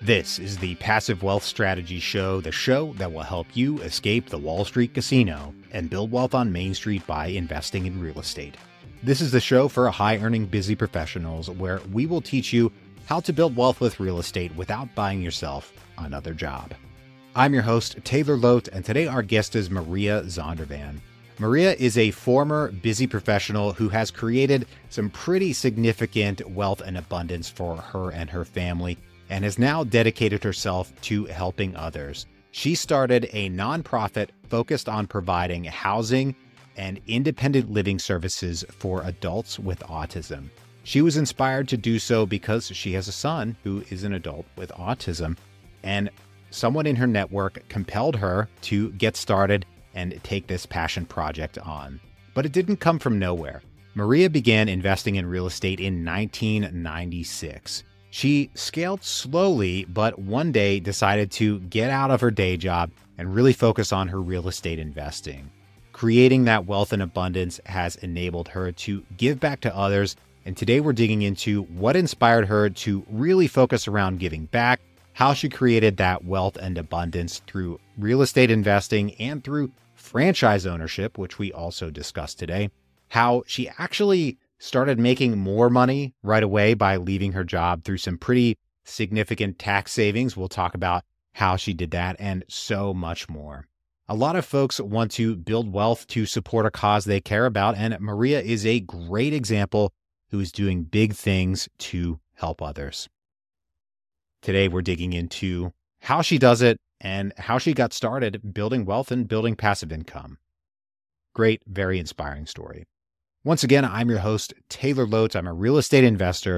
This is the Passive Wealth Strategy Show, the show that will help you escape the Wall Street casino and build wealth on Main Street by investing in real estate. This is the show for high earning, busy professionals where we will teach you how to build wealth with real estate without buying yourself another job. I'm your host, Taylor Loht, and today our guest is Maria Zondervan. Maria is a former busy professional who has created some pretty significant wealth and abundance for her and her family and has now dedicated herself to helping others. She started a nonprofit focused on providing housing and independent living services for adults with autism. She was inspired to do so because she has a son who is an adult with autism, and someone in her network compelled her to get started and take this passion project on. But it didn't come from nowhere. Maria began investing in real estate in 1996. She scaled slowly, but one day decided to get out of her day job and really focus on her real estate investing. Creating that wealth and abundance has enabled her to give back to others. And today we're digging into what inspired her to really focus around giving back, how she created that wealth and abundance through real estate investing and through franchise ownership, which we also discussed today, how she actually started making more money right away by leaving her job through some pretty significant tax savings. We'll talk about how she did that and so much more. A lot of folks want to build wealth to support a cause they care about, and Maria is a great example who is doing big things to help others. Today, we're digging into how she does it and how she got started building wealth and building passive income. Great, very inspiring story. Once again, I'm your host, Taylor Loht. I'm a real estate investor,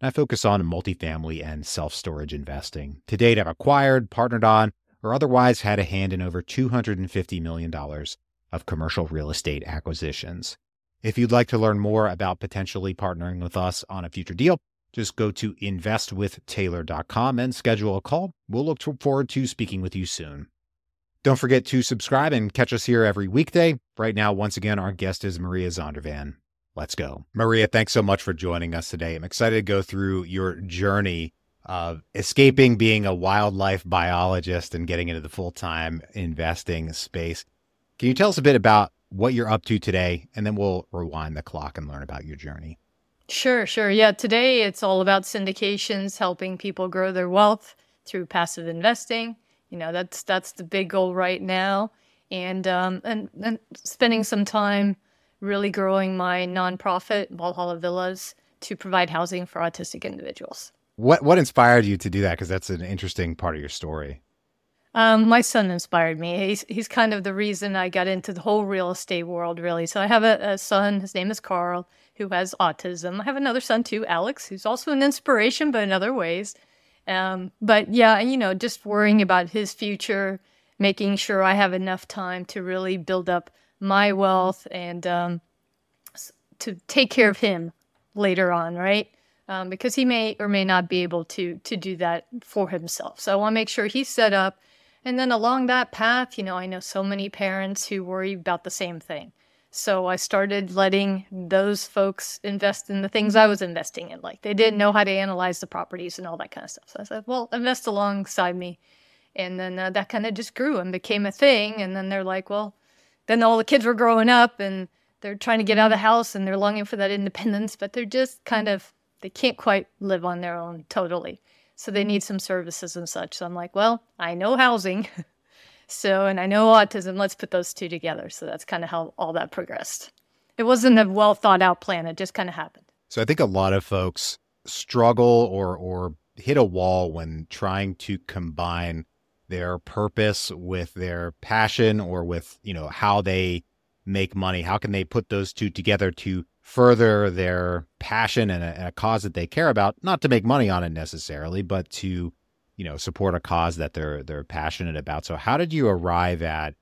and I focus on multifamily and self storage investing. To date, I've acquired, partnered on, or otherwise had a hand in over $250 million of commercial real estate acquisitions. If you'd like to learn more about potentially partnering with us on a future deal, just go to investwithtaylor.com and schedule a call. We'll look forward to speaking with you soon. Don't forget to subscribe and catch us here every weekday. Right now, once again, our guest is Maria Zondervan. Let's go. Maria, thanks so much for joining us today. I'm excited to go through your journey of escaping being a wildlife biologist and getting into the full time investing space. Can you tell us a bit about what you're up to today? And then we'll rewind the clock and learn about your journey. Sure, sure. Yeah, today it's all about syndications, helping people grow their wealth through passive investing. You know, that's that's the big goal right now, and um, and and spending some time really growing my nonprofit Valhalla Villas to provide housing for autistic individuals. What what inspired you to do that? Because that's an interesting part of your story. Um, my son inspired me. He's he's kind of the reason I got into the whole real estate world, really. So I have a, a son. His name is Carl, who has autism. I have another son too, Alex, who's also an inspiration, but in other ways. Um, but yeah, you know, just worrying about his future, making sure I have enough time to really build up my wealth and um, to take care of him later on, right? Um, because he may or may not be able to to do that for himself. So I want to make sure he's set up. And then along that path, you know, I know so many parents who worry about the same thing. So I started letting those folks invest in the things I was investing in. Like they didn't know how to analyze the properties and all that kind of stuff. So I said, well, invest alongside me. And then uh, that kind of just grew and became a thing. And then they're like, well, then all the kids were growing up and they're trying to get out of the house and they're longing for that independence, but they're just kind of, they can't quite live on their own totally. So they need some services and such. So I'm like, well, I know housing. So, and I know autism, let's put those two together. So that's kind of how all that progressed. It wasn't a well thought out plan, it just kind of happened. So I think a lot of folks struggle or, or hit a wall when trying to combine their purpose with their passion or with, you know, how they make money. How can they put those two together to further their passion and a, and a cause that they care about, not to make money on it necessarily, but to you know support a cause that they're they're passionate about. So how did you arrive at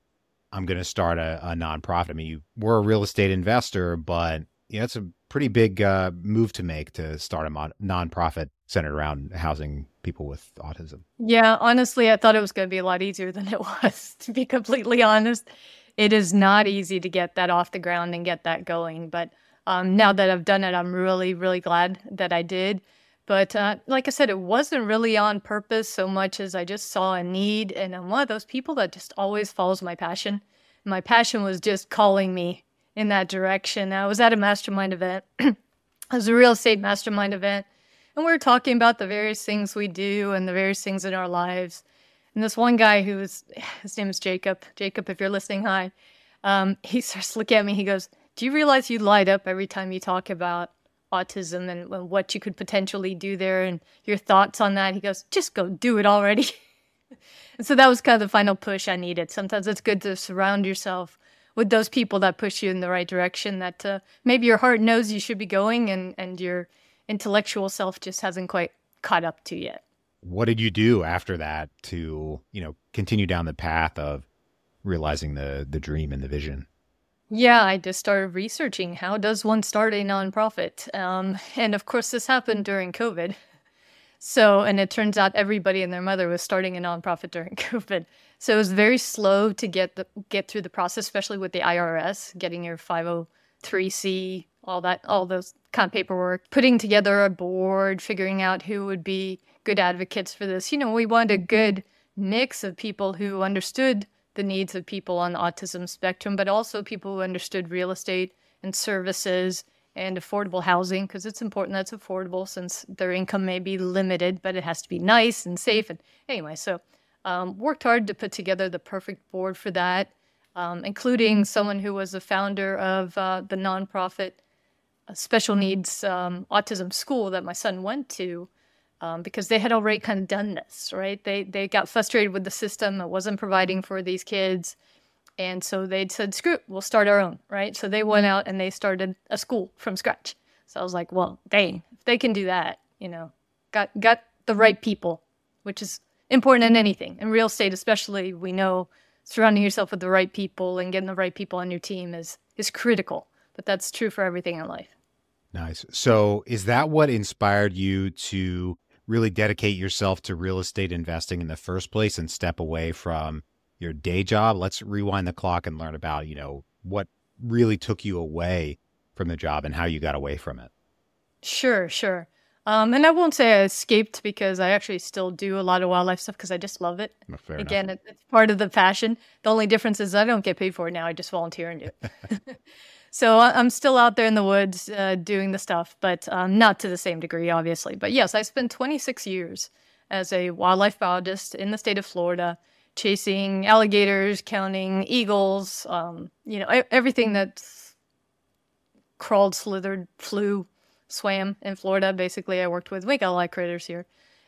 I'm going to start a, a nonprofit? I mean, you were a real estate investor, but you know it's a pretty big uh, move to make to start a mon- nonprofit centered around housing people with autism. Yeah, honestly, I thought it was going to be a lot easier than it was. To be completely honest, it is not easy to get that off the ground and get that going. But um, now that I've done it, I'm really, really glad that I did But uh, like I said, it wasn't really on purpose so much as I just saw a need. And I'm one of those people that just always follows my passion. My passion was just calling me in that direction. I was at a mastermind event. it was a real estate mastermind event. And we were talking about the various things we do and the various things in our lives. And this one guy who was, his name is Jacob. Jacob, if you're listening, hi. Um, he starts looking at me. He goes, Do you realize you light up every time you talk about autism and, what you could potentially do there and your thoughts on that. He goes, just go do it already. and so that was kind of the final push I needed. Sometimes it's good to surround yourself with those people that push you in the right direction that uh, maybe your heart knows you should be going and, and your intellectual self just hasn't quite caught up to yet. What did you do after that to, you know, continue down the path of realizing the the dream and the vision? Yeah, I just started researching how does one start a nonprofit, um, and of course this happened during COVID. So, and it turns out everybody and their mother was starting a nonprofit during COVID. So it was very slow to get the get through the process, especially with the IRS, getting your 503c, all that, all those kind of paperwork, putting together a board, figuring out who would be good advocates for this. You know, we wanted a good mix of people who understood the needs of people on the autism spectrum, but also people who understood real estate and services and affordable housing because it's important that's affordable since their income may be limited, but it has to be nice and safe. And anyway, so um, worked hard to put together the perfect board for that, um, including someone who was the founder of uh, the nonprofit uh, special needs um, autism school that my son went to um, because they had already kind of done this, right? They they got frustrated with the system that wasn't providing for these kids, and so they said, "Screw it, we'll start our own," right? So they went out and they started a school from scratch. So I was like, "Well, dang, if they can do that, you know, got got the right people, which is important in anything in real estate, especially. We know surrounding yourself with the right people and getting the right people on your team is is critical, but that's true for everything in life." Nice. So, is that what inspired you to really dedicate yourself to real estate investing in the first place and step away from your day job. Let's rewind the clock and learn about, you know, what really took you away from the job and how you got away from it. Sure, sure. Um, and I won't say I escaped because I actually still do a lot of wildlife stuff because I just love it. Again, it, it's part of the passion. The only difference is I don't get paid for it now. I just volunteer and do it. So I'm still out there in the woods uh, doing the stuff, but um, not to the same degree, obviously. But yes, I spent 26 years as a wildlife biologist in the state of Florida, chasing alligators, counting eagles, um, you know, everything that's crawled, slithered, flew, swam in Florida. Basically, I worked with, we got a lot of critters here.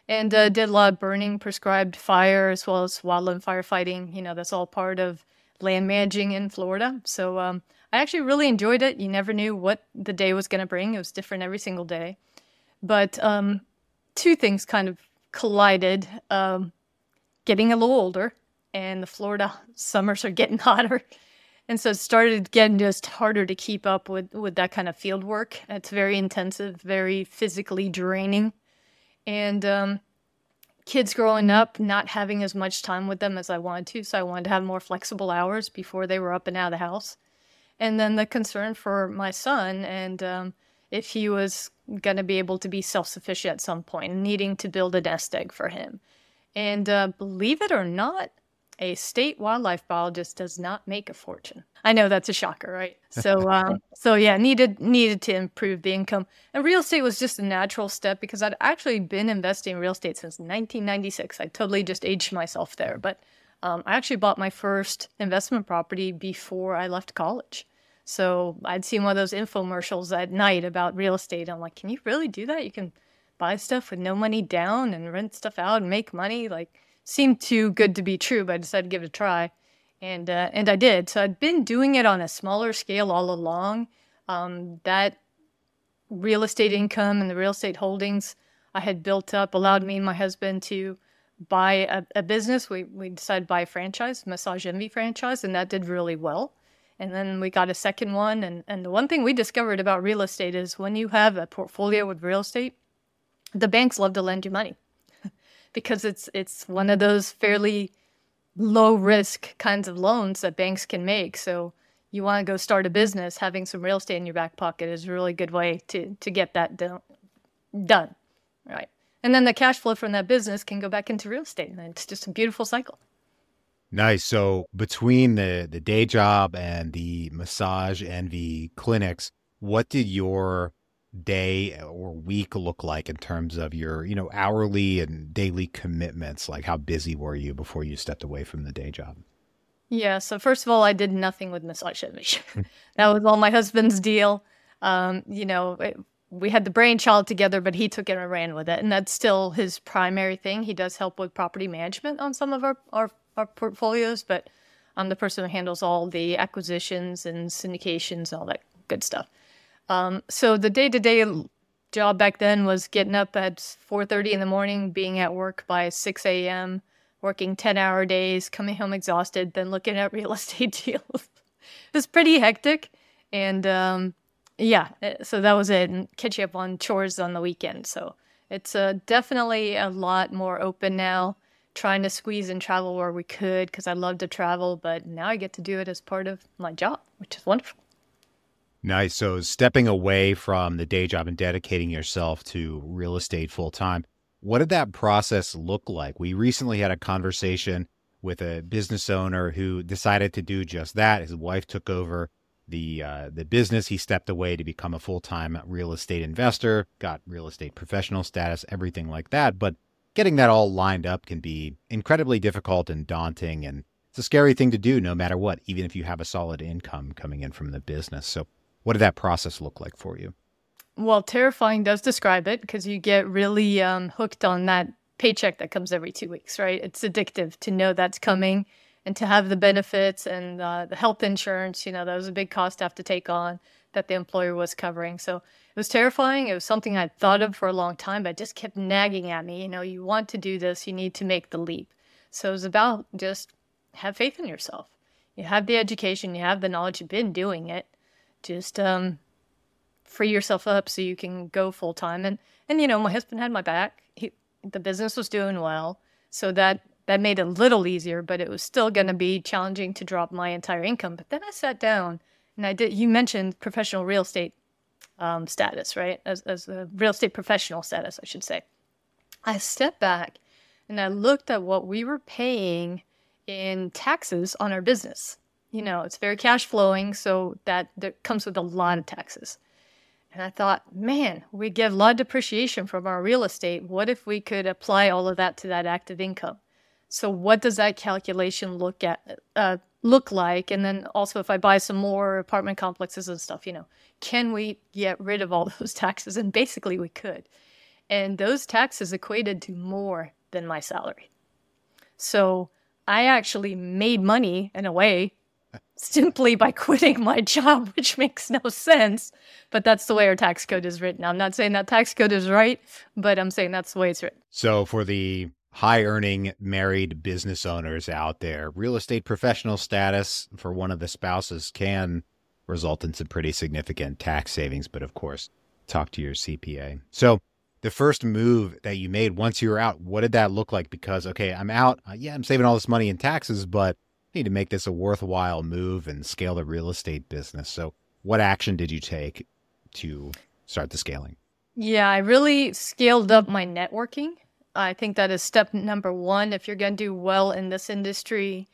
And uh, did a lot of burning, prescribed fire, as well as wildland firefighting. You know, that's all part of land managing in Florida. So um, I actually really enjoyed it. You never knew what the day was going to bring. It was different every single day. But um, two things kind of collided. Um, getting a little older, and the Florida summers are getting hotter. And so it started getting just harder to keep up with, with that kind of field work. It's very intensive, very physically draining. And um, kids growing up, not having as much time with them as I wanted to. So I wanted to have more flexible hours before they were up and out of the house and then the concern for my son and um, if he was going to be able to be self-sufficient at some point needing to build a nest egg for him and uh, believe it or not a state wildlife biologist does not make a fortune i know that's a shocker right so um, so yeah needed needed to improve the income and real estate was just a natural step because i'd actually been investing in real estate since 1996 i totally just aged myself there but um, i actually bought my first investment property before i left college so I'd seen one of those infomercials at night about real estate. I'm like, can you really do that? You can buy stuff with no money down and rent stuff out and make money. Like, seemed too good to be true, but I decided to give it a try, and uh, and I did. So I'd been doing it on a smaller scale all along. Um, that real estate income and the real estate holdings I had built up allowed me and my husband to buy a, a business. We we decided to buy a franchise, Massage Envy franchise, and that did really well. And then we got a second one. And, and the one thing we discovered about real estate is when you have a portfolio with real estate, the banks love to lend you money because it's it's one of those fairly low risk kinds of loans that banks can make. So you want to go start a business, having some real estate in your back pocket is a really good way to to get that done. right? And then the cash flow from that business can go back into real estate. And it's just a beautiful cycle. Nice. So between the the day job and the massage envy clinics, what did your day or week look like in terms of your, you know, hourly and daily commitments? Like how busy were you before you stepped away from the day job? Yeah. So first of all, I did nothing with massage that was all my husband's deal. Um, you know, it, we had the brainchild together, but he took it and ran with it. And that's still his primary thing. He does help with property management on some of our, our, our portfolios, but I'm the person who handles all the acquisitions and syndications and all that good stuff. Um, so the day to day job back then was getting up at 4.30 in the morning, being at work by 6 a.m., working 10 hour days, coming home exhausted, then looking at real estate deals. it was pretty hectic. And um, yeah, eh, so that was it. And catching up on chores on the weekend. So it's uh, definitely a lot more open now. Trying to squeeze and travel where we could because I love to travel, but now I get to do it as part of my job, which is wonderful. Nice. So stepping away from the day job and dedicating yourself to real estate full time. What did that process look like? We recently had a conversation with a business owner who decided to do just that. His wife took over the uh, the business. He stepped away to become a full time real estate investor, got real estate professional status, everything like that. But getting that all lined up can be incredibly difficult and daunting, and it's a scary thing to do, no matter what, even if you have a solid income coming in from the business. So, what did that process look like for you? Well, terrifying does describe it because you get really um, hooked on that paycheck that comes every two weeks, right? It's addictive to know that's coming and to have the benefits and uh, the health insurance, you know, that was a big cost to have to take on that the employer was covering. So it was terrifying. It was something I'd thought of for a long time, but just kept nagging at me. You know, you want to do this, you need to make the leap. So it was about just have faith in yourself. You have the education, you have the knowledge, you've been doing it. Just um, free yourself up so you can go full time. And and you know, my husband had my back. He, the business was doing well, so that that made it a little easier, but it was still going to be challenging to drop my entire income. But then I sat down and I did, you mentioned professional real estate um, status, right? As, as a real estate professional status, I should say. I stepped back and I looked at what we were paying in taxes on our business. You know, it's very cash flowing, so that, that comes with a lot of taxes. And I thought, man, we get a lot of depreciation from our real estate. What if we could apply all of that to that active income? So what does that calculation look at uh, look like? And then also, if I buy some more apartment complexes and stuff, you know, can we get rid of all those taxes? And basically, we could. And those taxes equated to more than my salary. So I actually made money in a way simply by quitting my job, which makes no sense. But that's the way our tax code is written. I'm not saying that tax code is right, but I'm saying that's the way it's written. So for the high earning married business owners out there, real estate professional status for one of the spouses can result in some pretty significant tax savings. But of course, talk to your CPA. So, the first move that you made once you were out, what did that look like? Because, okay, I'm out. Uh, yeah, I'm saving all this money in taxes, but need to make this a worthwhile move and scale the real estate business. So, what action did you take to start the scaling? Yeah, I really scaled up my networking. I think that is step number one. If you're going to do well in this industry,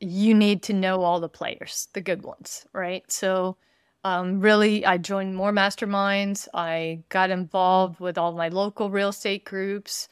you need to know all the players, the good ones, right? So, um, really, I joined more masterminds. I got involved with all my local real estate groups.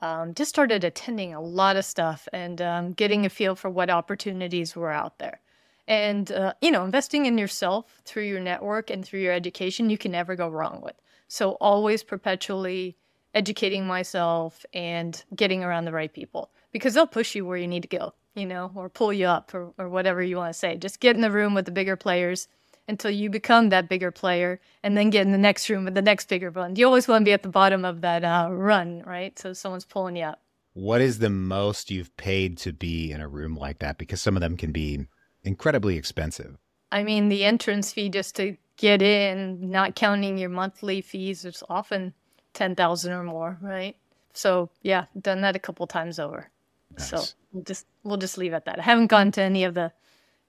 Um, just started attending a lot of stuff and um, getting a feel for what opportunities were out there. And, uh, you know, investing in yourself through your network and through your education, you can never go wrong with. So, always perpetually educating myself and getting around the right people because they'll push you where you need to go, you know, or pull you up or, or whatever you want to say. Just get in the room with the bigger players until you become that bigger player and then get in the next room with the next bigger one. You always want to be at the bottom of that uh, run, right? So someone's pulling you up. What is the most you've paid to be in a room like that? Because some of them can be incredibly expensive. I mean, the entrance fee just to get in, not counting your monthly fees, is often ten thousand or more, right? So yeah, done that a couple times over. Nice. So we'll just we'll just leave it at that. I haven't gone to any of the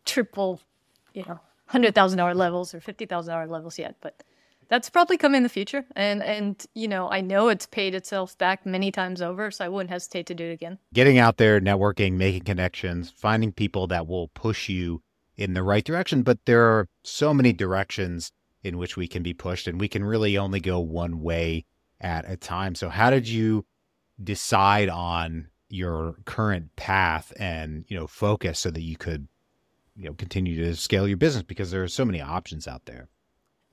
triple, you know, hundred thousand dollar levels or fifty thousand dollar levels yet, but that's probably coming in the future. And and you know, I know it's paid itself back many times over, so I wouldn't hesitate to do it again. Getting out there, networking, making connections, finding people that will push you in the right direction. But there are so many directions in which we can be pushed, and we can really only go one way at a time. So, how did you decide on your current path and you know focus so that you could you know continue to scale your business because there are so many options out there?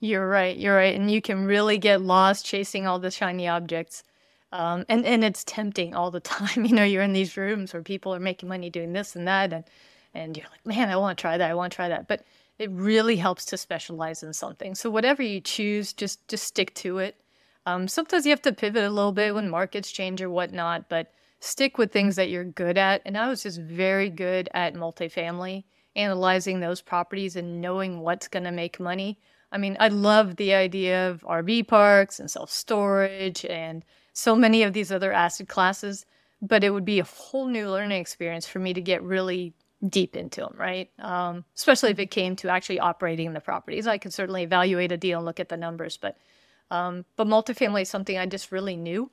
You're right. You're right, and you can really get lost chasing all the shiny objects. Um, and and it's tempting all the time. You know, you're in these rooms where people are making money doing this and that, and and you're like, man, I want to try that. I want to try that. But it really helps to specialize in something. So whatever you choose, just just stick to it. Um, sometimes you have to pivot a little bit when markets change or whatnot, but stick with things that you're good at. And I was just very good at multifamily, analyzing those properties and knowing what's going to make money. I mean, I love the idea of RV parks and self storage and so many of these other asset classes, but it would be a whole new learning experience for me to get really deep into them, right? Um, especially if it came to actually operating the properties. I could certainly evaluate a deal and look at the numbers, but um, but multifamily is something I just really knew,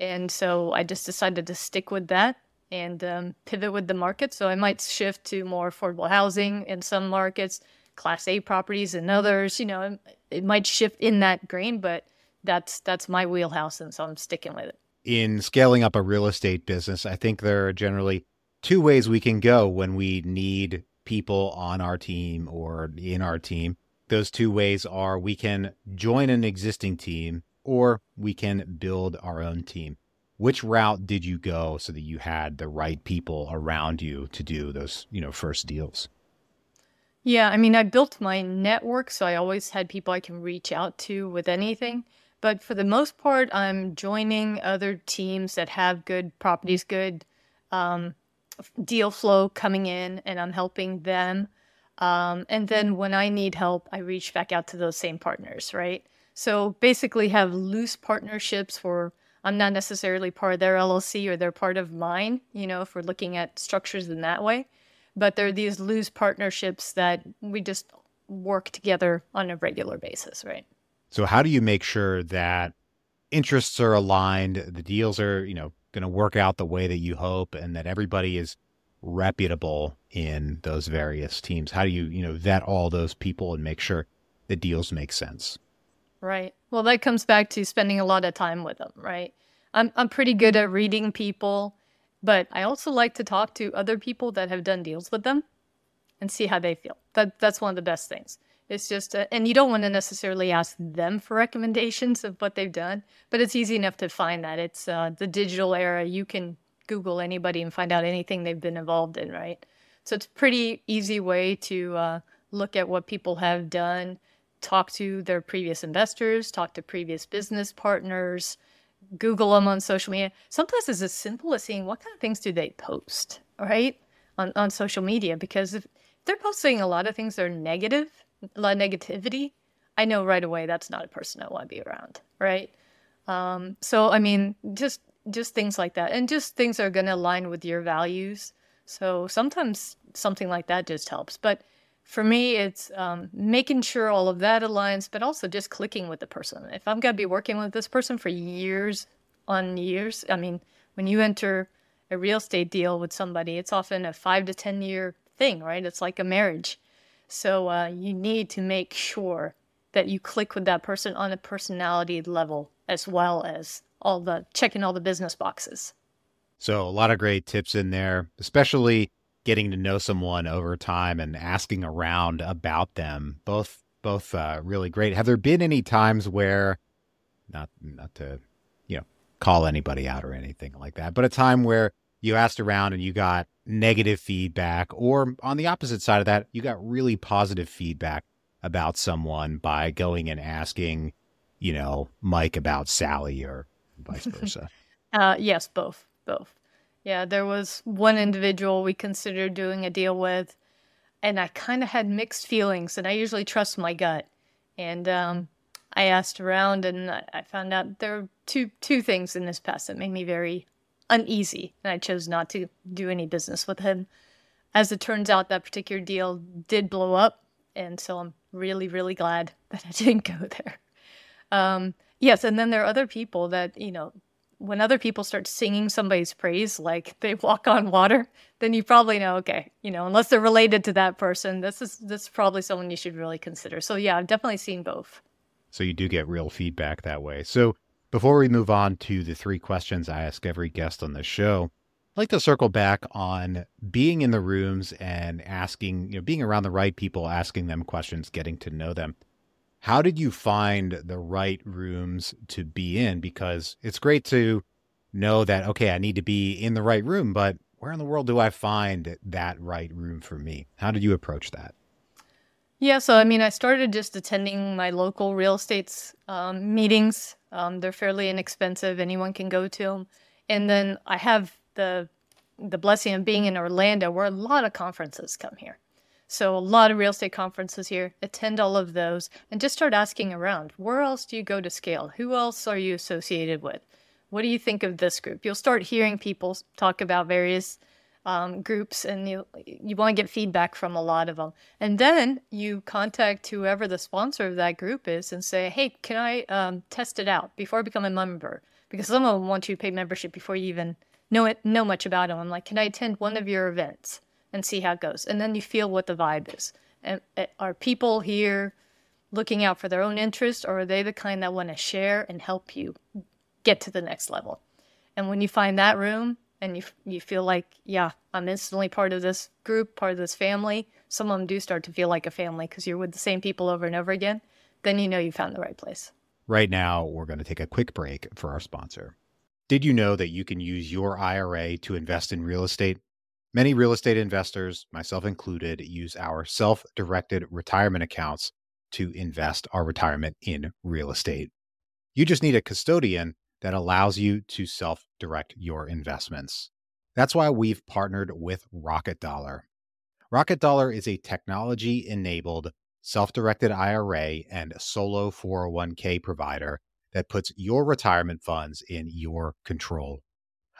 and so I just decided to stick with that and um, pivot with the market. So I might shift to more affordable housing in some markets, Class A properties in others. You know, it might shift in that grain, but that's that's my wheelhouse, and so I'm sticking with it. In scaling up a real estate business, I think there are generally two ways we can go when we need people on our team or in our team. Those two ways are we can join an existing team or we can build our own team. Which route did you go so that you had the right people around you to do those, you know, first deals? Yeah, I mean, I built my network, so I always had people I can reach out to with anything. But for the most part, I'm joining other teams that have good properties, good um, deal flow coming in and I'm helping them. Um, and then when I need help, I reach back out to those same partners, right? So basically, have loose partnerships where I'm not necessarily part of their LLC or they're part of mine, you know, if we're looking at structures in that way. But there are these loose partnerships that we just work together on a regular basis, right? So, how do you make sure that interests are aligned, the deals are, you know, going to work out the way that you hope and that everybody is reputable in those various teams? How do you, you know, vet all those people and make sure the deals make sense? Right. Well, that comes back to spending a lot of time with them, right? I'm I'm pretty good at reading people, but I also like to talk to other people that have done deals with them and see how they feel. That that's one of the best things. It's just, uh, and you don't want to necessarily ask them for recommendations of what they've done, but it's easy enough to find that. It's uh, the digital era. You can Google anybody and find out anything they've been involved in, right? So it's a pretty easy way to uh, look at what people have done, talk to their previous investors, talk to previous business partners, Google them on social media. Sometimes it's as simple as seeing what kind of things do they post, right? On, on social media, because if they're posting a lot of things that are negative, a lot of negativity, I know right away that's not a person I want to be around, right? Um, so I mean, just just things like that, and just things that are going to align with your values. So sometimes something like that just helps. But for me, it's um, making sure all of that aligns, but also just clicking with the person. If I'm going to be working with this person for years on years, I mean, when you enter a real estate deal with somebody, it's often a five to 10 year thing, right? It's like a marriage. So uh, you need to make sure that you click with that person on a personality level as well as all the checking all the business boxes. So a lot of great tips in there, especially getting to know someone over time and asking around about them. Both both uh, really great. Have there been any times where not not to you know call anybody out or anything like that, but a time where you asked around and you got negative feedback, or on the opposite side of that, you got really positive feedback about someone by going and asking, you know, Mike about Sally or vice versa? uh, yes, both, both. Yeah, there was one individual we considered doing a deal with, and I kind of had mixed feelings, and I usually trust my gut. And um, I asked around, and I found out there were two two things in this past that made me very uneasy, and I chose not to do any business with him. As it turns out, that particular deal did blow up, and so I'm really, really glad that I didn't go there. Um, yes, and then there are other people that you know when other people start singing somebody's praise like they walk on water then you probably know okay you know unless they're related to that person this is this is probably someone you should really consider. So yeah i've definitely seen both. So you do get real feedback that way. So before we move on to the three questions i ask every guest on the show i'd like to circle back on being in the rooms and asking you know being around the right people asking them questions getting to know them how did you find the right rooms to be in? Because it's great to know that, okay, I need to be in the right room, but where in the world do I find that right room for me? How did you approach that? Yeah, so I mean, I started just attending my local real estate um, meetings. Um, they're fairly inexpensive; anyone can go to them. And then I have the the blessing of being in Orlando, where a lot of conferences come here. So a lot of real estate conferences here. Attend all of those and just start asking around. Where else do you go to scale? Who else are you associated with? What do you think of this group? You'll start hearing people talk about various um, groups, and you you want to get feedback from a lot of them. And then you contact whoever the sponsor of that group is and say, "Hey, can I um, test it out before I become a member?" Because some of them want you to pay membership before you even know it know much about them. I'm like, "Can I attend one of your events?" And see how it goes. And then you feel what the vibe is. And uh, are people here looking out for their own interest, or are they the kind that want to share and help you get to the next level? And when you find that room and you you feel like, yeah, I'm instantly part of this group, part of this family. Some of them do start to feel like a family because you're with the same people over and over again. Then you know you found the right place. Right now, we're going to take a quick break for our sponsor. Did you know that you can use your IRA to invest in real estate? Many real estate investors, myself included, use our self directed retirement accounts to invest our retirement in real estate. You just need a custodian that allows you to self direct your investments. That's why we've partnered with Rocket Dollar. Rocket Dollar is a technology enabled self directed IRA and solo 401k provider that puts your retirement funds in your control.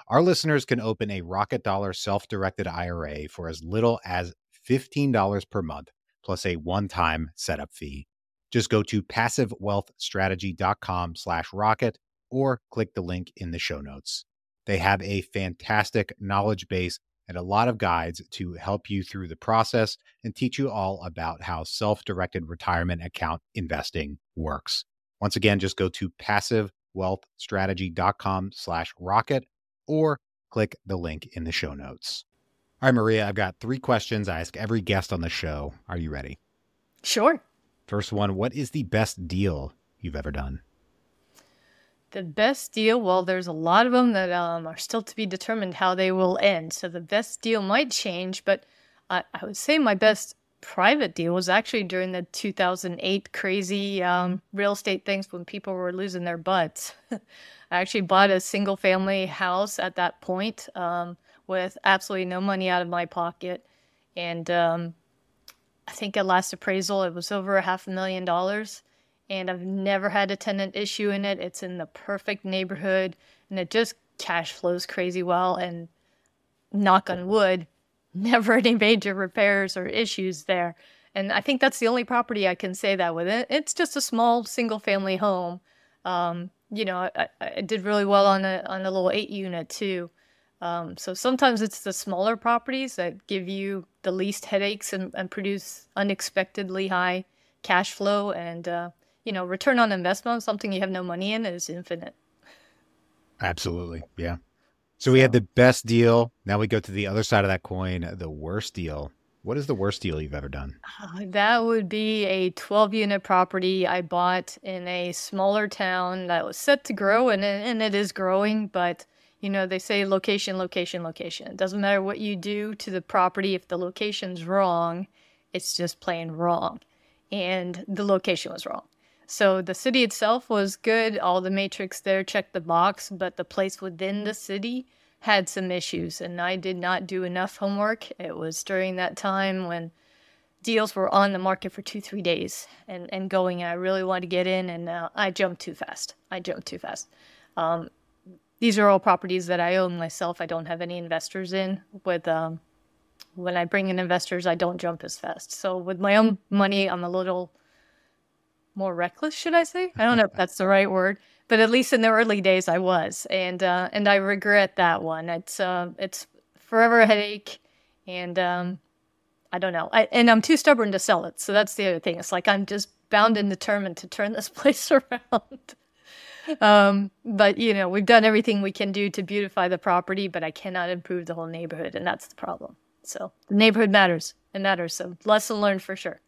Our listeners can open a Rocket Dollar self directed IRA for as little as $15 per month, plus a one time setup fee. Just go to passivewealthstrategy.com slash rocket or click the link in the show notes. They have a fantastic knowledge base and a lot of guides to help you through the process and teach you all about how self directed retirement account investing works. Once again, just go to passivewealthstrategy.com slash rocket or click the link in the show notes. All right, Maria, I've got three questions I ask every guest on the show. Are you ready? Sure. First one What is the best deal you've ever done? The best deal, well, there's a lot of them that um, are still to be determined how they will end. So the best deal might change, but I, I would say my best private deal was actually during the 2008 crazy um, real estate things when people were losing their butts. I actually bought a single family house at that point um, with absolutely no money out of my pocket. And um, I think at last appraisal, it was over a half a million dollars. And I've never had a tenant issue in it. It's in the perfect neighborhood and it just cash flows crazy well. And knock on wood, never any major repairs or issues there. And I think that's the only property I can say that with. It. It's just a small single family home. Um, you know, I, I did really well on a on a little eight unit too. Um, so sometimes it's the smaller properties that give you the least headaches and, and produce unexpectedly high cash flow and uh, you know return on investment. on Something you have no money in is infinite. Absolutely, yeah. So, so we had the best deal. Now we go to the other side of that coin, the worst deal. What is the worst deal you've ever done? Uh, that would be a 12 unit property I bought in a smaller town that was set to grow and and it is growing, but you know, they say location, location, location. It doesn't matter what you do to the property if the location's wrong, it's just plain wrong. And the location was wrong. So the city itself was good, all the matrix there checked the box, but the place within the city had some issues and I did not do enough homework. It was during that time when deals were on the market for two, three days and, and going. I really wanted to get in and uh, I jumped too fast. I jumped too fast. Um, these are all properties that I own myself. I don't have any investors in. With um, when I bring in investors, I don't jump as fast. So with my own money, I'm a little more reckless, should I say? I don't know if that's the right word, but at least in the early days I was, and uh, and I regret that one. It's uh, it's forever a headache, and um, I don't know. I, and I'm too stubborn to sell it, so that's the other thing. It's like I'm just bound and determined to turn this place around. um, but you know, we've done everything we can do to beautify the property, but I cannot improve the whole neighborhood, and that's the problem. So the neighborhood matters. It matters. So lesson learned for sure.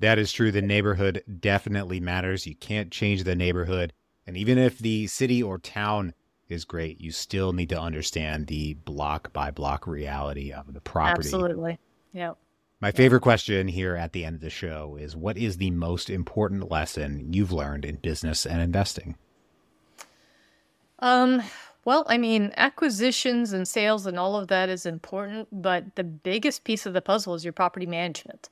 That is true. The neighborhood definitely matters. You can't change the neighborhood. And even if the city or town is great, you still need to understand the block by block reality of the property. Absolutely. Yeah. My favorite question here at the end of the show is what is the most important lesson you've learned in business and investing? Um, well, I mean, acquisitions and sales and all of that is important, but the biggest piece of the puzzle is your property management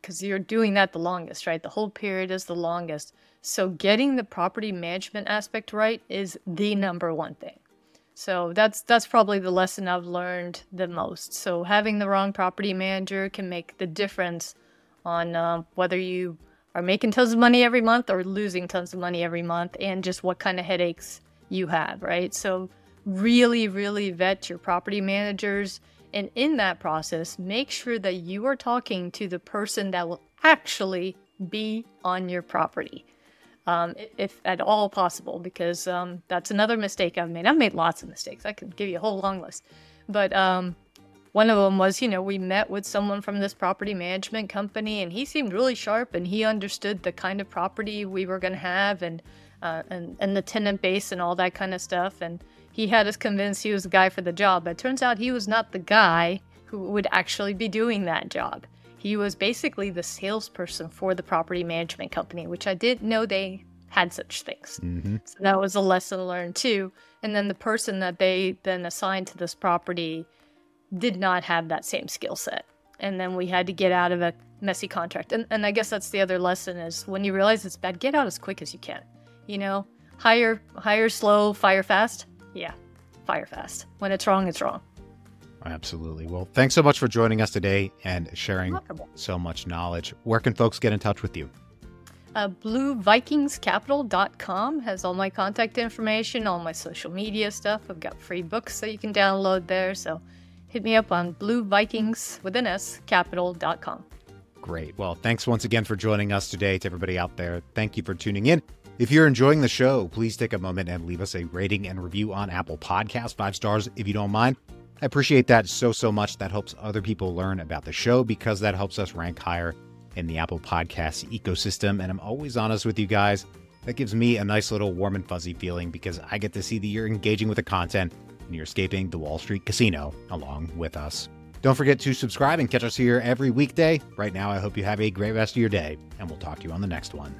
because you're doing that the longest, right? The hold period is the longest. So getting the property management aspect right is the number one thing. So that's that's probably the lesson I've learned the most. So having the wrong property manager can make the difference on uh, whether you are making tons of money every month or losing tons of money every month, and just what kind of headaches you have, right? So really, really vet your property managers. And in that process, make sure that you are talking to the person that will actually be on your property, um, if at all possible, because um, that's another mistake I've made. I've made lots of mistakes. I can give you a whole long list. But um, one of them was, you know, we met with someone from this property management company, and he seemed really sharp and he understood the kind of property we were going to have and, uh, and, and the tenant base and all that kind of stuff. And he had us convinced he was the guy for the job, but turns out he was not the guy who would actually be doing that job. He was basically the salesperson for the property management company, which I didn't know they had such things. Mm-hmm. So that was a lesson learned too. And then the person that they then assigned to this property did not have that same skill set. And then we had to get out of a messy contract. And, and I guess that's the other lesson is when you realize it's bad, get out as quick as you can. You know, hire, hire slow, fire fast yeah, fire fast. When it's wrong, it's wrong. Absolutely. Well, thanks so much for joining us today and sharing so much knowledge. Where can folks get in touch with you? Uh, BlueVikingsCapital.com has all my contact information, all my social media stuff. I've got free books that you can download there. So hit me up on BlueVikings with an S capital.com. Great. Well, thanks once again for joining us today to everybody out there. Thank you for tuning in. If you're enjoying the show, please take a moment and leave us a rating and review on Apple Podcasts, five stars if you don't mind. I appreciate that so, so much. That helps other people learn about the show because that helps us rank higher in the Apple Podcast ecosystem. And I'm always honest with you guys. That gives me a nice little warm and fuzzy feeling because I get to see that you're engaging with the content and you're escaping the Wall Street casino along with us. Don't forget to subscribe and catch us here every weekday. Right now, I hope you have a great rest of your day, and we'll talk to you on the next one.